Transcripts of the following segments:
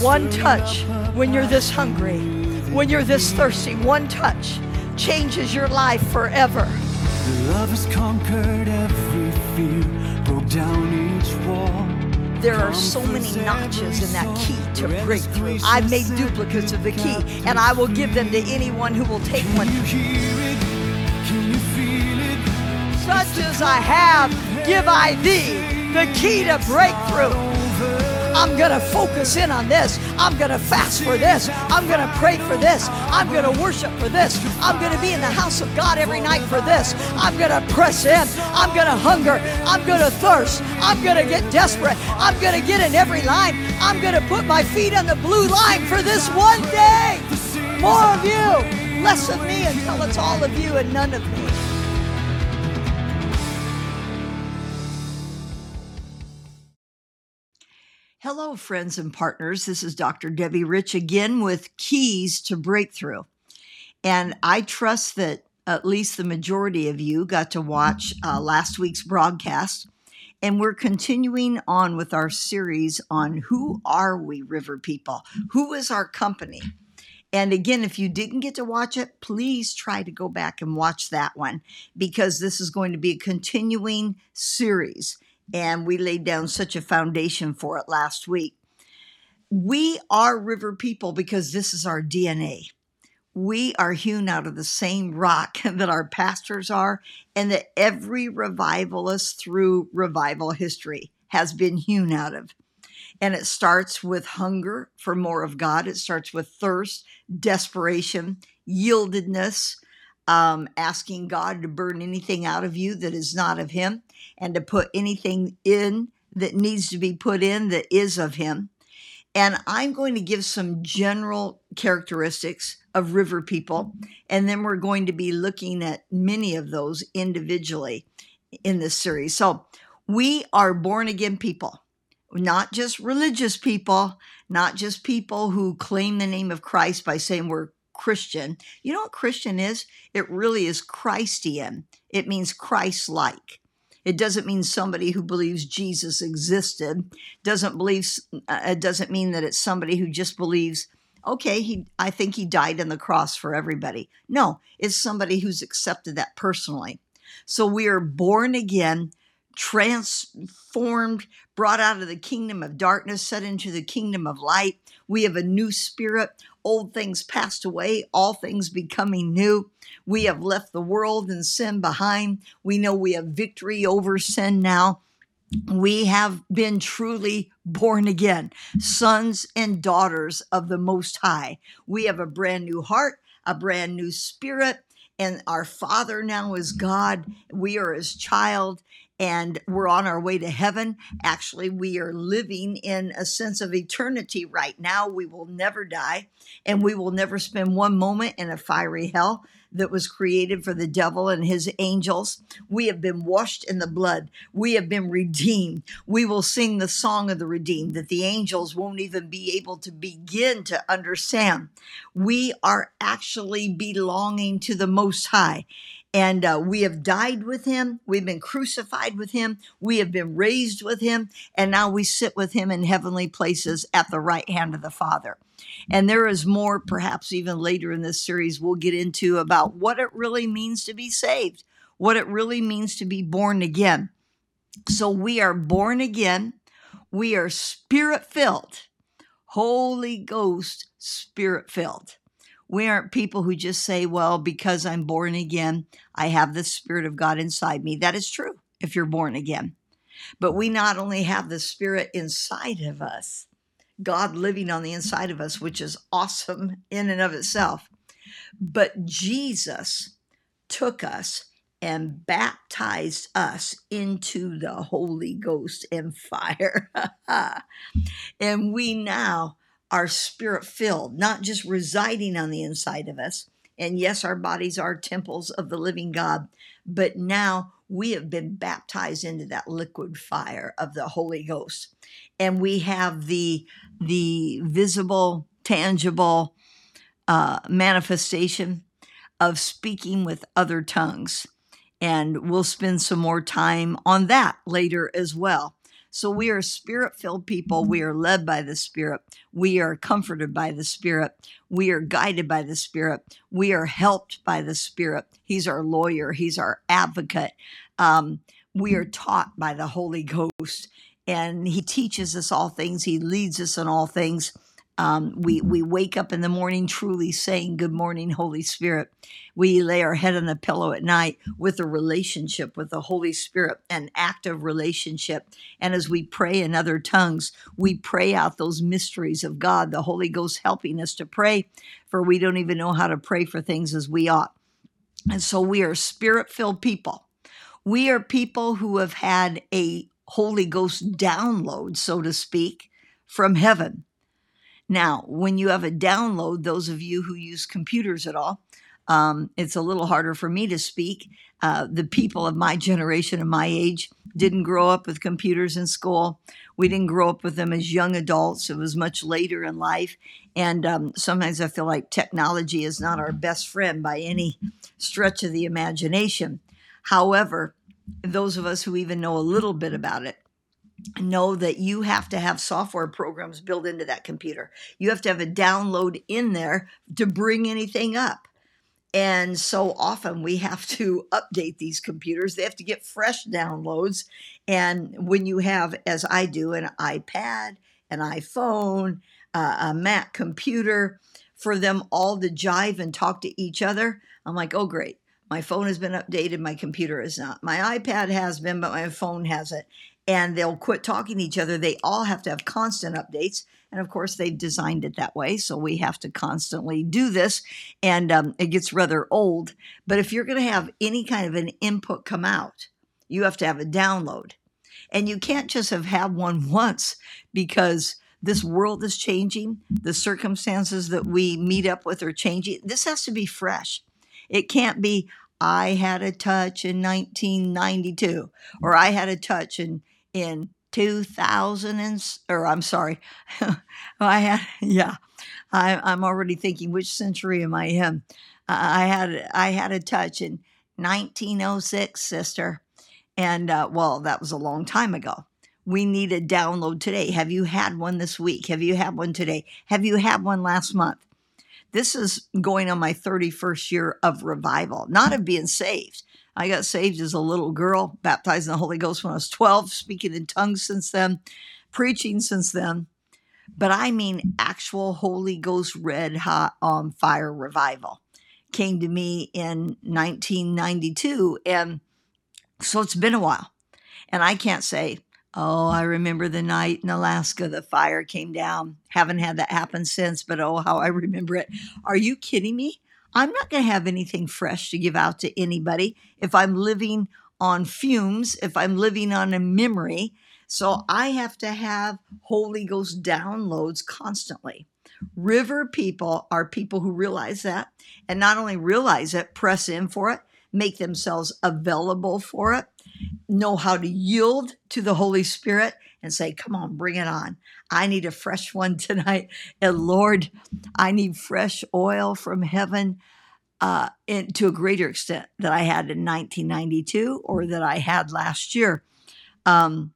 One touch when you're this hungry, when you're this thirsty, one touch changes your life forever. Love has conquered every fear, broke down each wall. There are so many notches in that key to breakthrough. I've made duplicates of the key, and I will give them to anyone who will take one. Can you hear it? Can you feel it? Such as I have, give I thee the key to breakthrough. I'm going to focus in on this. I'm going to fast for this. I'm going to pray for this. I'm going to worship for this. I'm going to be in the house of God every night for this. I'm going to press in. I'm going to hunger. I'm going to thirst. I'm going to get desperate. I'm going to get in every line. I'm going to put my feet on the blue line for this one day. More of you, less of me until it's all of you and none of me. Hello, friends and partners. This is Dr. Debbie Rich again with Keys to Breakthrough. And I trust that at least the majority of you got to watch uh, last week's broadcast. And we're continuing on with our series on who are we, river people? Who is our company? And again, if you didn't get to watch it, please try to go back and watch that one because this is going to be a continuing series and we laid down such a foundation for it last week. We are river people because this is our DNA. We are hewn out of the same rock that our pastors are, and that every revivalist through revival history has been hewn out of. And it starts with hunger for more of God, it starts with thirst, desperation, yieldedness, um, asking God to burn anything out of you that is not of Him and to put anything in that needs to be put in that is of Him. And I'm going to give some general characteristics of river people, and then we're going to be looking at many of those individually in this series. So, we are born again people, not just religious people, not just people who claim the name of Christ by saying we're Christian. You know what Christian is? It really is Christian. It means Christ like. It doesn't mean somebody who believes Jesus existed. Doesn't believe. Uh, it doesn't mean that it's somebody who just believes. Okay, he. I think he died on the cross for everybody. No, it's somebody who's accepted that personally. So we are born again, transformed, brought out of the kingdom of darkness, set into the kingdom of light. We have a new spirit old things passed away, all things becoming new. We have left the world and sin behind. We know we have victory over sin now. We have been truly born again, sons and daughters of the Most High. We have a brand new heart, a brand new spirit, and our Father now is God. We are His child, and we're on our way to heaven. Actually, we are living in a sense of eternity right now. We will never die, and we will never spend one moment in a fiery hell that was created for the devil and his angels. We have been washed in the blood. We have been redeemed. We will sing the song of the redeemed that the angels won't even be able to begin to understand. We are actually belonging to the Most High and uh, we have died with him. We've been crucified with him. We have been raised with him. And now we sit with him in heavenly places at the right hand of the Father. And there is more, perhaps even later in this series, we'll get into about what it really means to be saved, what it really means to be born again. So we are born again. We are spirit filled, Holy Ghost spirit filled. We aren't people who just say, well, because I'm born again, I have the Spirit of God inside me. That is true if you're born again. But we not only have the Spirit inside of us, God living on the inside of us, which is awesome in and of itself, but Jesus took us and baptized us into the Holy Ghost and fire. and we now are spirit filled, not just residing on the inside of us. And yes, our bodies are temples of the living God, but now we have been baptized into that liquid fire of the Holy Ghost. And we have the the visible, tangible uh, manifestation of speaking with other tongues. And we'll spend some more time on that later as well. So we are spirit filled people. We are led by the Spirit. We are comforted by the Spirit. We are guided by the Spirit. We are helped by the Spirit. He's our lawyer, He's our advocate. Um, we are taught by the Holy Ghost, and He teaches us all things. He leads us in all things. Um, we we wake up in the morning truly saying, "Good morning, Holy Spirit." We lay our head on the pillow at night with a relationship with the Holy Spirit, an active relationship. And as we pray in other tongues, we pray out those mysteries of God. The Holy Ghost helping us to pray, for we don't even know how to pray for things as we ought. And so we are spirit-filled people. We are people who have had a Holy Ghost download, so to speak, from heaven now, when you have a download, those of you who use computers at all, um, it's a little harder for me to speak. Uh, the people of my generation and my age didn't grow up with computers in school. We didn't grow up with them as young adults. It was much later in life. And um, sometimes I feel like technology is not our best friend by any stretch of the imagination. However, those of us who even know a little bit about it know that you have to have software programs built into that computer. You have to have a download in there to bring anything up. And so often we have to update these computers. They have to get fresh downloads. And when you have, as I do, an iPad, an iPhone, uh, a Mac computer, for them all to jive and talk to each other, I'm like, oh, great. My phone has been updated. My computer is not. My iPad has been, but my phone hasn't and they'll quit talking to each other. They all have to have constant updates. And of course, they've designed it that way. So we have to constantly do this. And um, it gets rather old. But if you're going to have any kind of an input come out, you have to have a download. And you can't just have had one once because this world is changing. The circumstances that we meet up with are changing. This has to be fresh. It can't be, I had a touch in 1992, or I had a touch in in 2000 and, or I'm sorry, I had, yeah, I, I'm already thinking which century am I in? I had, I had a touch in 1906, sister. And uh, well, that was a long time ago. We need a download today. Have you had one this week? Have you had one today? Have you had one last month? This is going on my 31st year of revival, not of being saved. I got saved as a little girl, baptized in the Holy Ghost when I was 12, speaking in tongues since then, preaching since then. But I mean actual Holy Ghost red hot on fire revival came to me in 1992. And so it's been a while. And I can't say, oh, I remember the night in Alaska the fire came down. Haven't had that happen since, but oh, how I remember it. Are you kidding me? I'm not going to have anything fresh to give out to anybody if I'm living on fumes, if I'm living on a memory. So mm-hmm. I have to have Holy Ghost downloads constantly. River people are people who realize that and not only realize it, press in for it, make themselves available for it, know how to yield to the Holy Spirit and say, Come on, bring it on. I need a fresh one tonight. And Lord, I need fresh oil from heaven uh, in, to a greater extent that I had in 1992 or that I had last year. Um,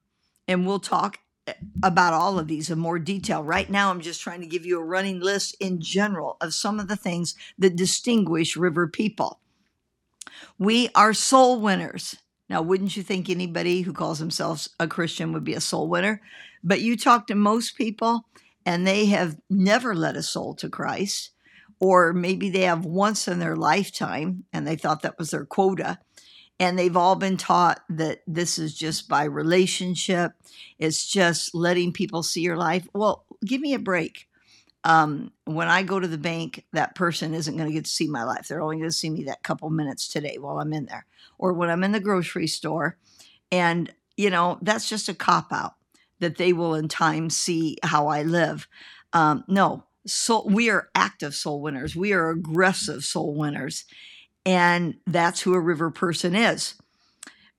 and we'll talk eh, about all of these in more detail. Right now, I'm just trying to give you a running list in general of some of the things that distinguish river people. We are soul winners. Now, wouldn't you think anybody who calls themselves a Christian would be a soul winner? But you talk to most people, and they have never led a soul to Christ, or maybe they have once in their lifetime and they thought that was their quota. And they've all been taught that this is just by relationship, it's just letting people see your life. Well, give me a break um, when I go to the bank, that person isn't going to get to see my life. They're only going to see me that couple minutes today while I'm in there, or when I'm in the grocery store. And, you know, that's just a cop out that they will in time see how I live. Um, no, so we are active soul winners, we are aggressive soul winners. And that's who a river person is.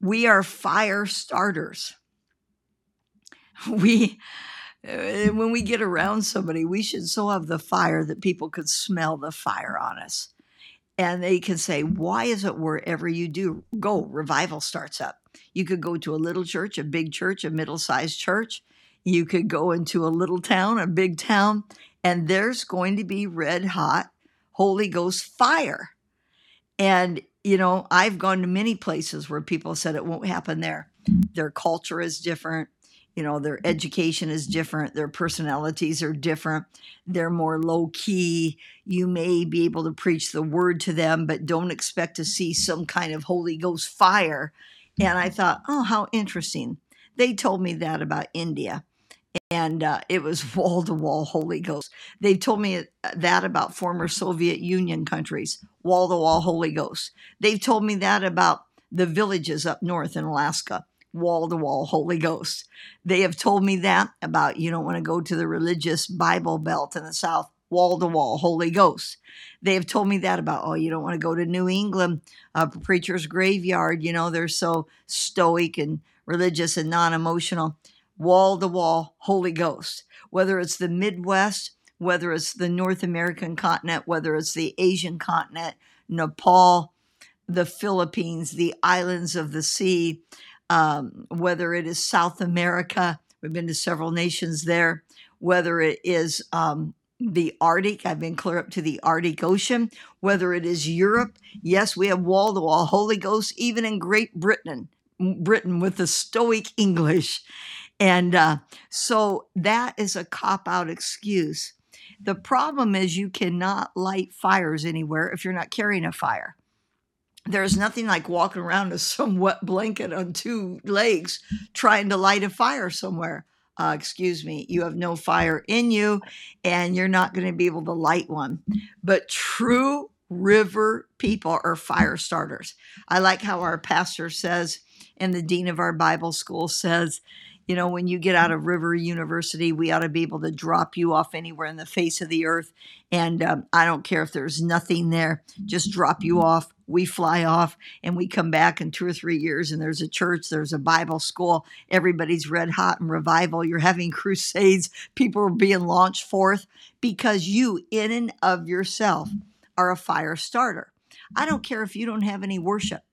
We are fire starters. We uh, when we get around somebody, we should so have the fire that people could smell the fire on us. And they can say, Why is it wherever you do go, revival starts up? You could go to a little church, a big church, a middle sized church. You could go into a little town, a big town, and there's going to be red hot Holy Ghost fire. And, you know, I've gone to many places where people said it won't happen there. Their culture is different. You know, their education is different. Their personalities are different. They're more low key. You may be able to preach the word to them, but don't expect to see some kind of Holy Ghost fire. And I thought, oh, how interesting. They told me that about India and uh, it was wall to wall Holy Ghost. They told me uh, that about former Soviet Union countries, wall to wall Holy Ghost. They've told me that about the villages up north in Alaska, wall to wall Holy Ghost. They have told me that about you don't want to go to the religious Bible Belt in the South, wall to wall Holy Ghost. They have told me that about, oh, you don't want to go to New England, uh, preacher's graveyard. You know, they're so stoic and religious and non emotional wall to wall Holy Ghost, whether it's the Midwest, whether it's the North American continent, whether it's the Asian continent, Nepal, the Philippines, the islands of the sea, um, whether it is South America, we've been to several nations there, whether it is um, the Arctic, I've been clear up to the Arctic Ocean, whether it is Europe, yes, we have wall to wall Holy Ghost, even in Great Britain, Britain with the Stoic English. And uh, so that is a cop out excuse. The problem is you cannot light fires anywhere if you're not carrying a fire. There's nothing like walking around with some wet blanket on two legs trying to light a fire somewhere. Uh, excuse me, you have no fire in you and you're not going to be able to light one. But true river people are fire starters. I like how our pastor says, and the dean of our Bible school says, you know, when you get out of River University, we ought to be able to drop you off anywhere in the face of the earth. And um, I don't care if there's nothing there, just drop you off. We fly off and we come back in two or three years, and there's a church, there's a Bible school, everybody's red hot in revival. You're having crusades, people are being launched forth because you, in and of yourself, are a fire starter. I don't care if you don't have any worship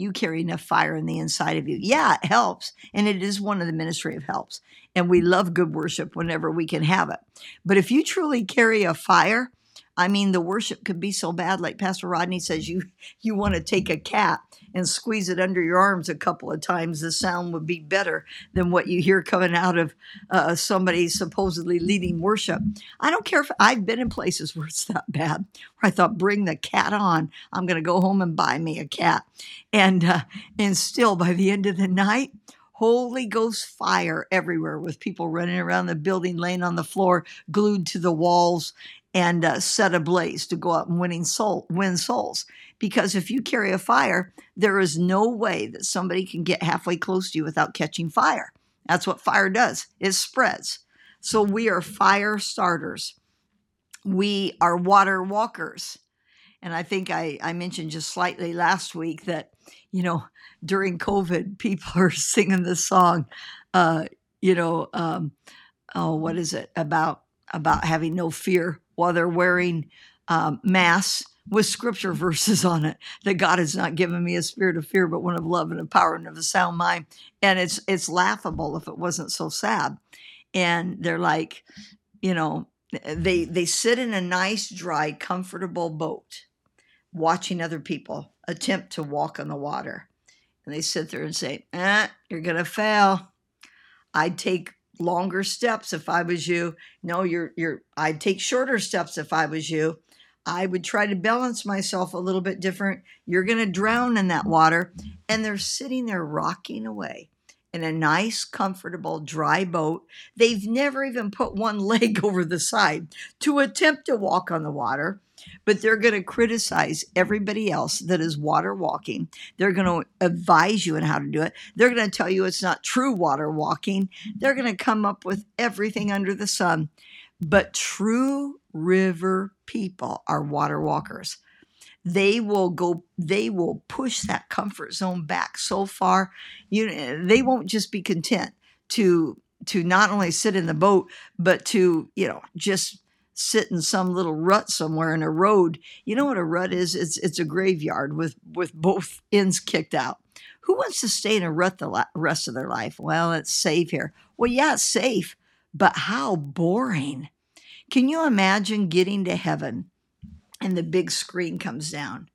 you carry enough fire in the inside of you. Yeah, it helps. And it is one of the ministry of helps. And we love good worship whenever we can have it. But if you truly carry a fire, I mean, the worship could be so bad, like Pastor Rodney says, you you want to take a cat and squeeze it under your arms a couple of times. The sound would be better than what you hear coming out of uh, somebody supposedly leading worship. I don't care if I've been in places where it's that bad. Where I thought, bring the cat on. I'm going to go home and buy me a cat, and uh, and still by the end of the night. Holy Ghost fire everywhere with people running around the building, laying on the floor, glued to the walls, and uh, set ablaze to go out and winning soul, win souls. Because if you carry a fire, there is no way that somebody can get halfway close to you without catching fire. That's what fire does. It spreads. So we are fire starters. We are water walkers. And I think I, I mentioned just slightly last week that, you know, during COVID, people are singing this song, uh, you know, um, oh, what is it about about having no fear while they're wearing um, masks with scripture verses on it that God has not given me a spirit of fear, but one of love and of power and of a sound mind. And it's it's laughable if it wasn't so sad. And they're like, you know, they they sit in a nice, dry, comfortable boat, watching other people attempt to walk on the water. And they sit there and say, eh, you're gonna fail. I'd take longer steps if I was you. No, you're you're I'd take shorter steps if I was you. I would try to balance myself a little bit different. You're going to drown in that water. And they're sitting there rocking away in a nice, comfortable, dry boat. They've never even put one leg over the side to attempt to walk on the water but they're going to criticize everybody else that is water walking. They're going to advise you on how to do it. They're going to tell you it's not true water walking. They're going to come up with everything under the sun. But true river people are water walkers. They will go, they will push that comfort zone back so far. You know, they won't just be content to to not only sit in the boat, but to, you know, just sit in some little rut somewhere in a road. You know what a rut is? It's it's a graveyard with with both ends kicked out. Who wants to stay in a rut the rest of their life? Well, it's safe here. Well, yeah, it's safe, but how boring. Can you imagine getting to heaven and the big screen comes down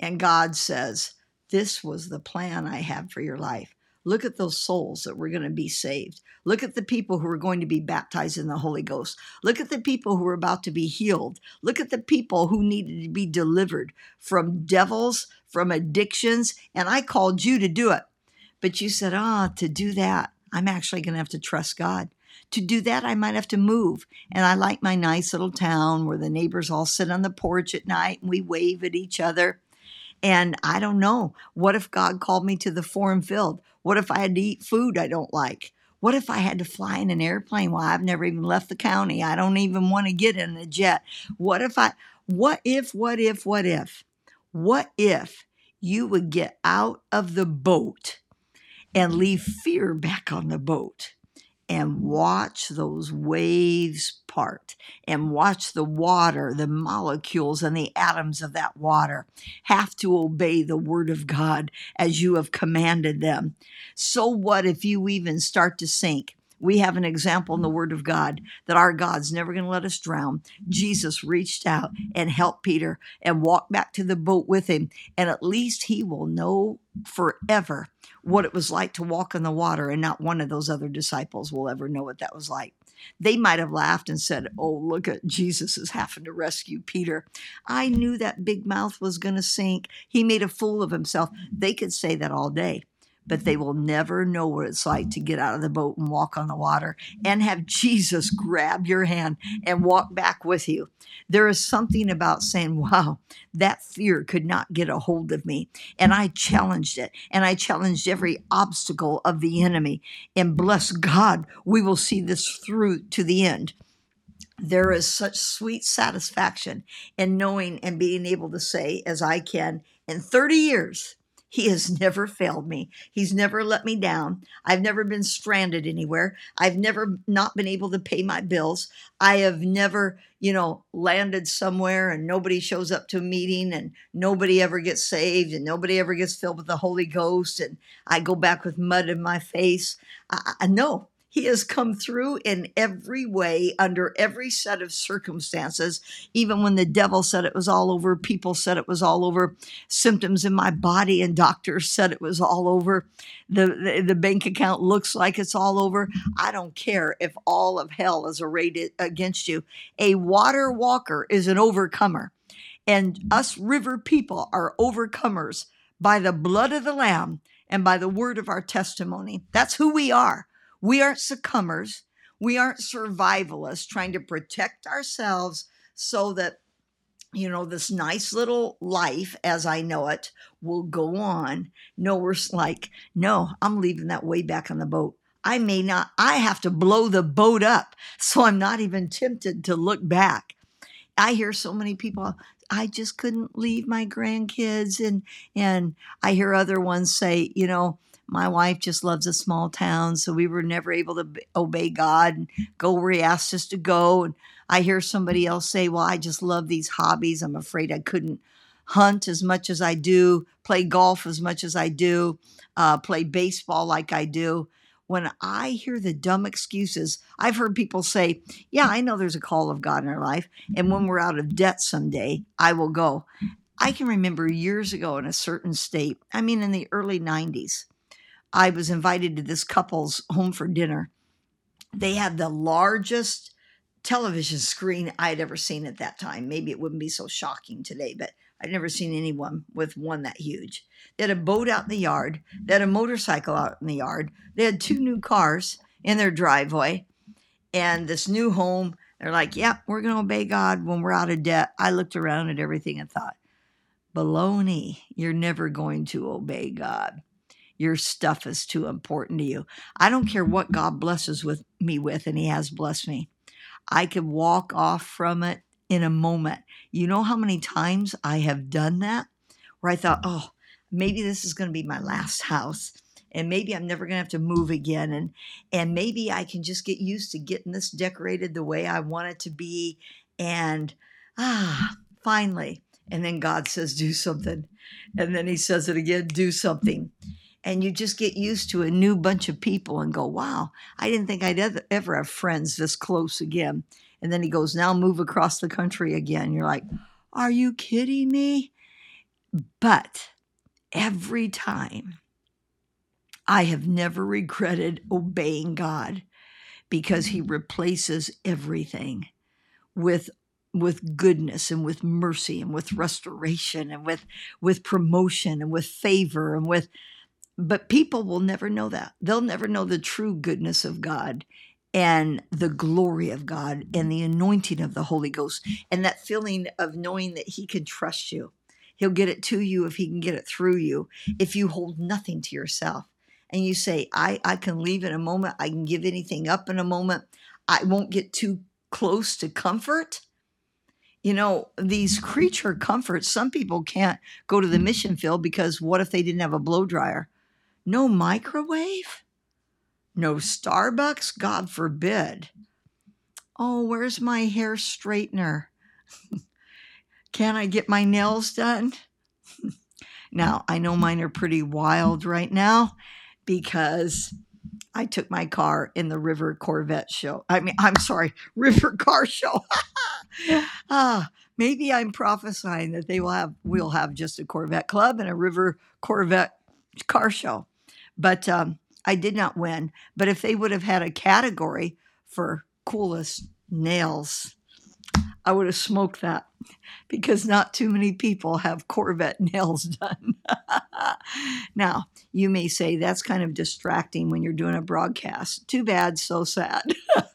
and God says, This was the plan I have for your life. Look at those souls that were going to be saved. Look at the people who are going to be baptized in the Holy Ghost. Look at the people who are about to be healed. Look at the people who needed to be delivered from devils, from addictions. And I called you to do it. But you said, ah, oh, to do that, I'm actually going to have to trust God. To do that, I might have to move. And I like my nice little town where the neighbors all sit on the porch at night and we wave at each other. And I don't know. What if God called me to the foreign field? What if I had to eat food I don't like? What if I had to fly in an airplane? Well, I've never even left the county. I don't even want to get in a jet. What if I, what if, what if, what if? What if you would get out of the boat and leave fear back on the boat? and watch those waves part and watch the water, the molecules and the atoms of that water have to obey the word of God as you have commanded them. So, what if you even start to sink? We have an example in the Word of God that our God's never going to let us drown. Jesus reached out and helped Peter and walked back to the boat with him, and at least he will know forever what it was like to walk on the water, and not one of those other disciples will ever know what that was like. They might have laughed and said, Oh, look at Jesus is having to rescue Peter. I knew that big mouth was going to sink. He made a fool of himself. They could say that all day but they mm-hmm. will never know what it's like to get out of the boat and walk on the water and have Jesus grab your hand and walk back with you. There is something about saying, wow, that fear could not get a hold of me. And I challenged it, and I challenged every obstacle of the enemy. And bless God, we will see this through to the end there is such sweet satisfaction in knowing and being able to say, as I can, in 30 years, he has never failed me. He's never let me down. I've never been stranded anywhere. I've never not been able to pay my bills. I have never, you know, landed somewhere and nobody shows up to a meeting and nobody ever gets saved and nobody ever gets filled with the Holy Ghost and I go back with mud in my face. I, I know he has come through in every way, under every set of circumstances. Even when the devil said it was all over, people said it was all over, symptoms in my body and doctors said it was all over. The, the, the bank account looks like it's all over. I don't care if all of hell is arrayed against you. A water walker is an overcomer. And us river people are overcomers by the blood of the Lamb and by the word of our testimony. That's who we are. We aren't succumbers. We aren't survivalists trying to protect ourselves so that, you know, this nice little life as I know it will go on. No, we're like, no, I'm leaving that way back on the boat. I may not, I have to blow the boat up. So I'm not even tempted to look back. I hear so many people, I just couldn't leave my grandkids. And, and I hear other ones say, you know, my wife just loves a small town, so we were never able to obey God and go where He asked us to go. And I hear somebody else say, Well, I just love these hobbies. I'm afraid I couldn't hunt as much as I do, play golf as much as I do, uh, play baseball like I do. When I hear the dumb excuses, I've heard people say, Yeah, I know there's a call of God in our life. And when we're out of debt someday, I will go. I can remember years ago in a certain state, I mean, in the early 90s, I was invited to this couple's home for dinner. They had the largest television screen I had ever seen at that time. Maybe it wouldn't be so shocking today, but I'd never seen anyone with one that huge. They had a boat out in the yard, they had a motorcycle out in the yard, they had two new cars in their driveway, and this new home. They're like, yep, yeah, we're going to obey God when we're out of debt. I looked around at everything and thought, baloney, you're never going to obey God your stuff is too important to you. I don't care what God blesses with me with, and He has blessed me. I can walk off from it in a moment. You know how many times I have done that where I thought, oh, maybe this is going to be my last house and maybe I'm never going to have to move again and and maybe I can just get used to getting this decorated the way I want it to be and ah finally and then God says do something and then he says it again do something and you just get used to a new bunch of people and go, wow, I didn't think I'd ever, have friends this close again. And then he goes, now move across the country again. You're like, are you kidding me? But every time, I have never regretted obeying God because he replaces everything with with goodness and with mercy and with restoration and with with promotion and with favor and with but people will never know that. They'll never know the true goodness of God and the glory of God and the anointing of the Holy Ghost and that feeling of knowing that He can trust you. He'll get it to you if He can get it through you, if you hold nothing to yourself and you say, I, I can leave in a moment, I can give anything up in a moment, I won't get too close to comfort. You know, these creature comforts, some people can't go to the mission field because what if they didn't have a blow dryer? No microwave? No Starbucks? God forbid. Oh, where's my hair straightener? Can I get my nails done? now, I know mine are pretty wild right now because I took my car in the River Corvette show. I mean, I'm sorry, River Car Show. ah, maybe I'm prophesying that they will have we'll have just a Corvette club and a River Corvette car show. But um, I did not win. But if they would have had a category for coolest nails, I would have smoked that because not too many people have Corvette nails done. now, you may say that's kind of distracting when you're doing a broadcast. Too bad, so sad.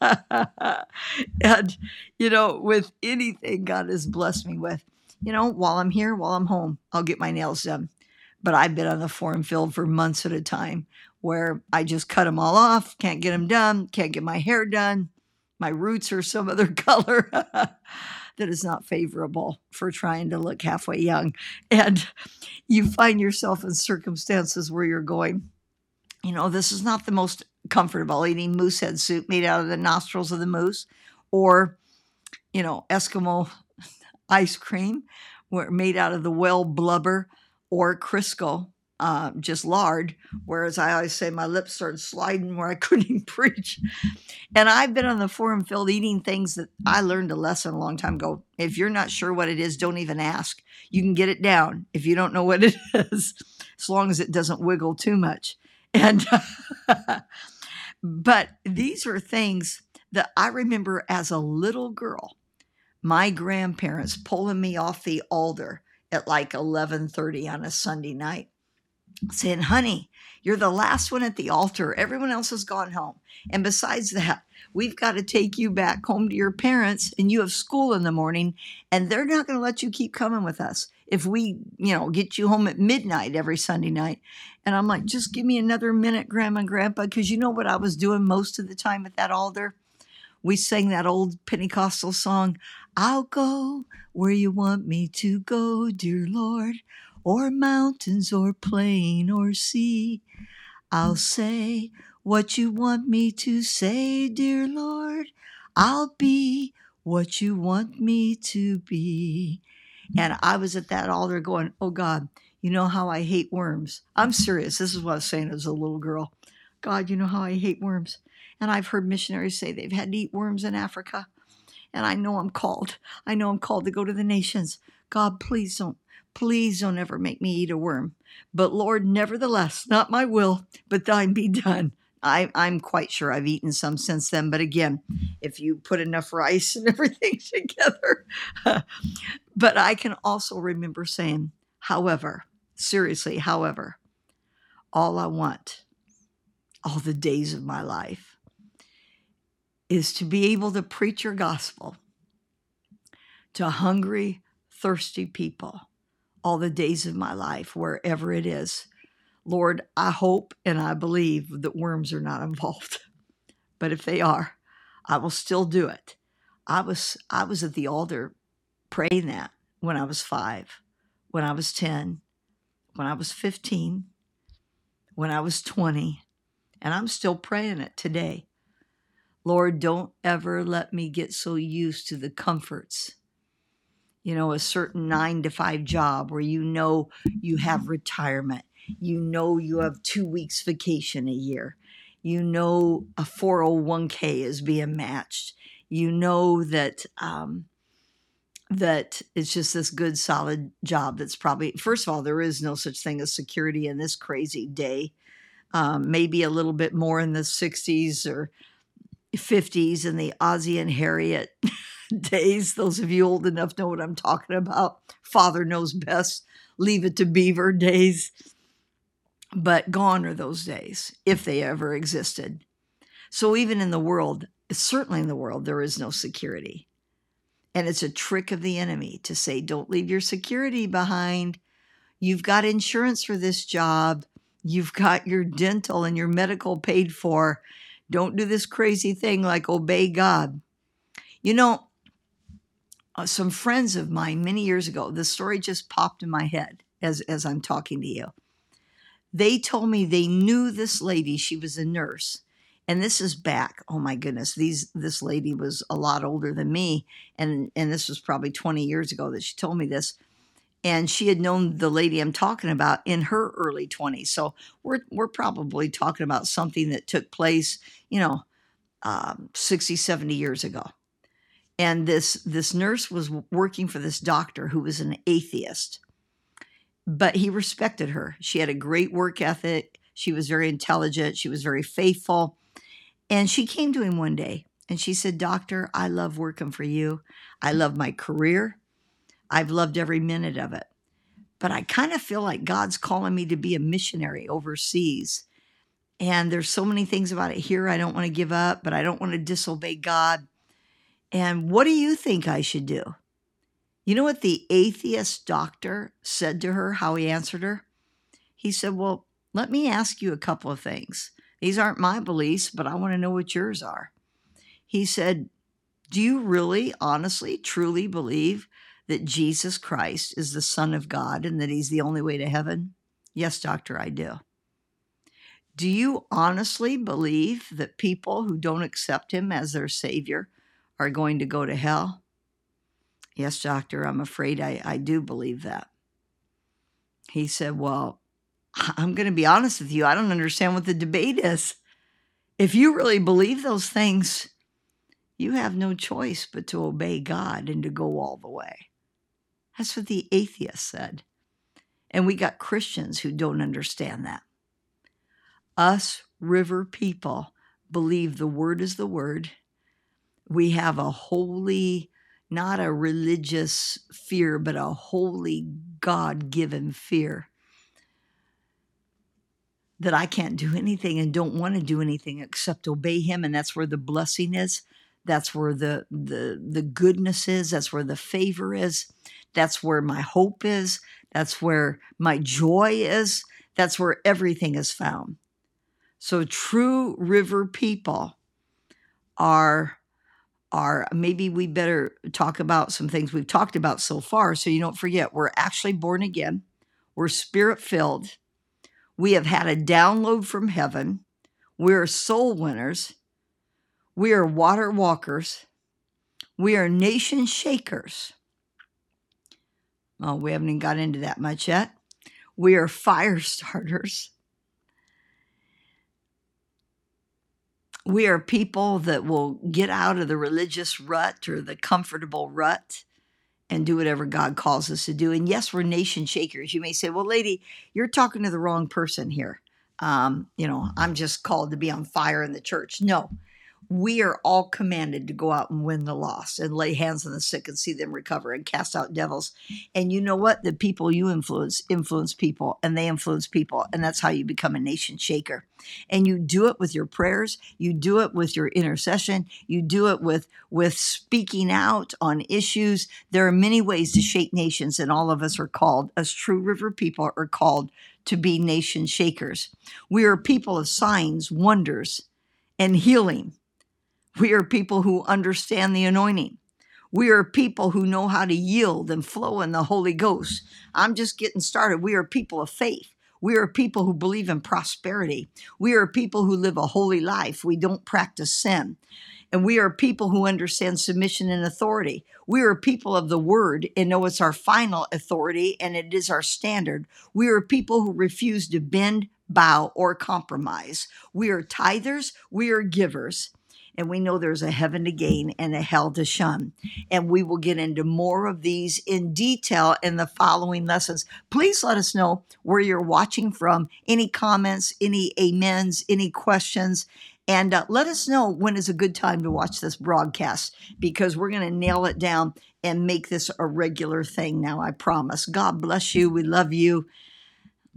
and, you know, with anything God has blessed me with, you know, while I'm here, while I'm home, I'll get my nails done. But I've been on the foreign field for months at a time where I just cut them all off, can't get them done, can't get my hair done. My roots are some other color that is not favorable for trying to look halfway young. And you find yourself in circumstances where you're going, you know, this is not the most comfortable eating moose head soup made out of the nostrils of the moose or, you know, Eskimo ice cream made out of the whale blubber or Crisco uh, just lard. Whereas I always say my lips started sliding where I couldn't even preach. And I've been on the foreign field eating things that I learned a lesson a long time ago. If you're not sure what it is, don't even ask. You can get it down if you don't know what it is, as long as it doesn't wiggle too much. And but these are things that I remember as a little girl, my grandparents pulling me off the altar at like 11:30 on a Sunday night saying, honey, you're the last one at the altar. Everyone else has gone home. And besides that, we've got to take you back home to your parents and you have school in the morning and they're not going to let you keep coming with us if we, you know, get you home at midnight every Sunday night. And I'm like, just give me another minute, grandma and grandpa, because you know what I was doing most of the time at that altar? We sang that old Pentecostal song, I'll go where you want me to go, dear Lord or mountains or plain or sea. I'll say what you want me to say, dear Lord. I'll be what you want me to be. And I was at that altar going, Oh God, you know how I hate worms. I'm serious. This is what I was saying as a little girl. God, you know how I hate worms. And I've heard missionaries say they've had to eat worms in Africa. And I know I'm called. I know I'm called to go to the nations. God, please don't Please don't ever make me eat a worm. But Lord, nevertheless, not my will, but thine be done. I, I'm quite sure I've eaten some since then. But again, if you put enough rice and everything together. but I can also remember saying, however, seriously, however, all I want, all the days of my life, is to be able to preach your gospel to hungry, thirsty people all the days of my life, wherever it is. Lord, I hope and I believe that worms are not involved. But if they are, I will still do it. I was I was at the altar praying that when I was 5, when I was 10, when I was 15, when I was 20, and I'm still praying it today. Lord, don't ever let me get so used to the comforts you know, a certain nine to five job where you know you have retirement You know you have two weeks vacation a year. You know a 401k is being matched. You know that um, that it's just this good solid job that's probably first of all there is no such thing as security in this crazy day um, maybe a little bit more in the 60s or 50s and the ozzie and harriet days those of you old enough know what i'm talking about father knows best leave it to beaver days but gone are those days if they ever existed so even in the world certainly in the world there is no security and it's a trick of the enemy to say, don't leave your security behind. You've got insurance for this job. You've got your dental and your medical paid for. Don't do this crazy thing like obey God. You know, uh, some friends of mine many years ago, the story just popped in my head as, as I'm talking to you. They told me they knew this lady, she was a nurse, and this is back oh my goodness these this lady was a lot older than me and and this was probably 20 years ago that she told me this and she had known the lady I'm talking about in her early 20s so we're we're probably talking about something that took place you know um, 60 70 years ago. And this this nurse was working for this doctor who was an atheist but he respected her. She had a great work ethic. She was very intelligent. She was very faithful. And she came to him one day and she said, Doctor, I love working for you. I love my career. I've loved every minute of it. But I kind of feel like God's calling me to be a missionary overseas. And there's so many things about it here I don't want to give up, but I don't want to disobey God. And what do you think I should do? You know what the atheist doctor said to her, how he answered her? He said, Well, let me ask you a couple of things. These aren't my beliefs, but I want to know what yours are. He said, Do you really, honestly, truly believe that Jesus Christ is the Son of God and that He's the only way to heaven? Yes, doctor, I do. Do you honestly believe that people who don't accept Him as their Savior are going to go to hell? Yes, doctor, I'm afraid I, I do believe that. He said, Well, I'm going to be honest with you, I don't understand what the debate is. If you really believe those things, you have no choice but to obey God and to go all the way. That's what the atheist said. And we got Christians who don't understand that. Us river people believe the word is the word. We have a holy, not a religious fear, but a holy God given fear that I can't do anything and don't want to do anything except obey him and that's where the blessing is that's where the the the goodness is. That's where the favor is. That's where my hope is. That's where my joy is. That's where everything is found. So true river people are are maybe we better talk about some things we've talked about so far so you don't forget. We're actually born again. We're spirit filled we have had a download from heaven. We are soul winners. We are water walkers. We are nation shakers. Well, we haven't even got into that much yet. We are fire starters. We are people that will get out of the religious rut or the comfortable rut and do whatever God calls us to do. And yes, we're nation shakers. You may say, well, lady, you're talking to the wrong person here. Um, you know, I'm just called to be on fire in the church. No, we are all commanded to go out and win the lost and lay hands on the sick and see them recover and cast out devils. And you know what? The people you influence influence people and they influence people. And that's how you become a nation shaker. And you do it with your prayers, you do it with your intercession, you do it with with speaking out on issues. There are many ways to shake nations, and all of us are called, as true river people are called to be nation shakers. We are people of signs, wonders, and healing. We are people who understand the anointing. We are people who know how to yield and flow in the Holy Ghost. I'm just getting started. We are people of faith. We are people who believe in prosperity. We are people who live a holy life. We don't practice sin. And we are people who understand submission and authority. We are people of the word and know it's our final authority and it is our standard. We are people who refuse to bend, bow, or compromise. We are tithers, we are givers and we know there's a heaven to gain and a hell to shun. And we will get into more of these in detail in the following lessons. Please let us know where you're watching from, any comments, any amens, any questions. And uh, let us know when is a good time to watch this broadcast because we're going to nail it down and make this a regular thing now, I promise. God bless you. We love you.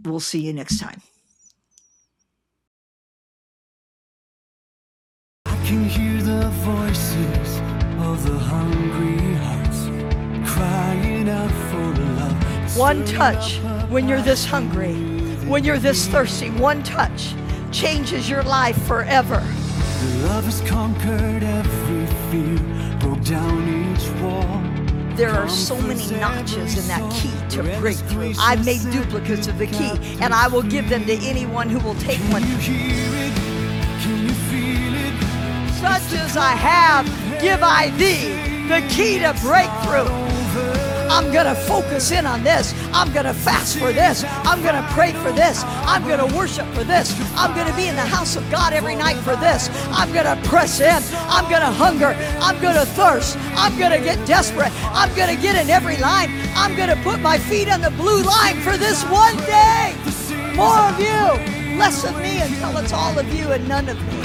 We'll see you next time. Can hear the voices of the hungry hearts crying out for love. One touch when you're this hungry, when you're this thirsty, one touch changes your life forever. Love has conquered every fear, broke down each wall. There are so many notches in that key to breakthrough. I've made duplicates of the key, and I will give them to anyone who will take one. As I have, give I thee the key to breakthrough. I'm going to focus in on this. I'm going to fast for this. I'm going to pray for this. I'm going to worship for this. I'm going to be in the house of God every night for this. I'm going to press in. I'm going to hunger. I'm going to thirst. I'm going to get desperate. I'm going to get in every line. I'm going to put my feet on the blue line for this one day. More of you. Less of me until it's all of you and none of me.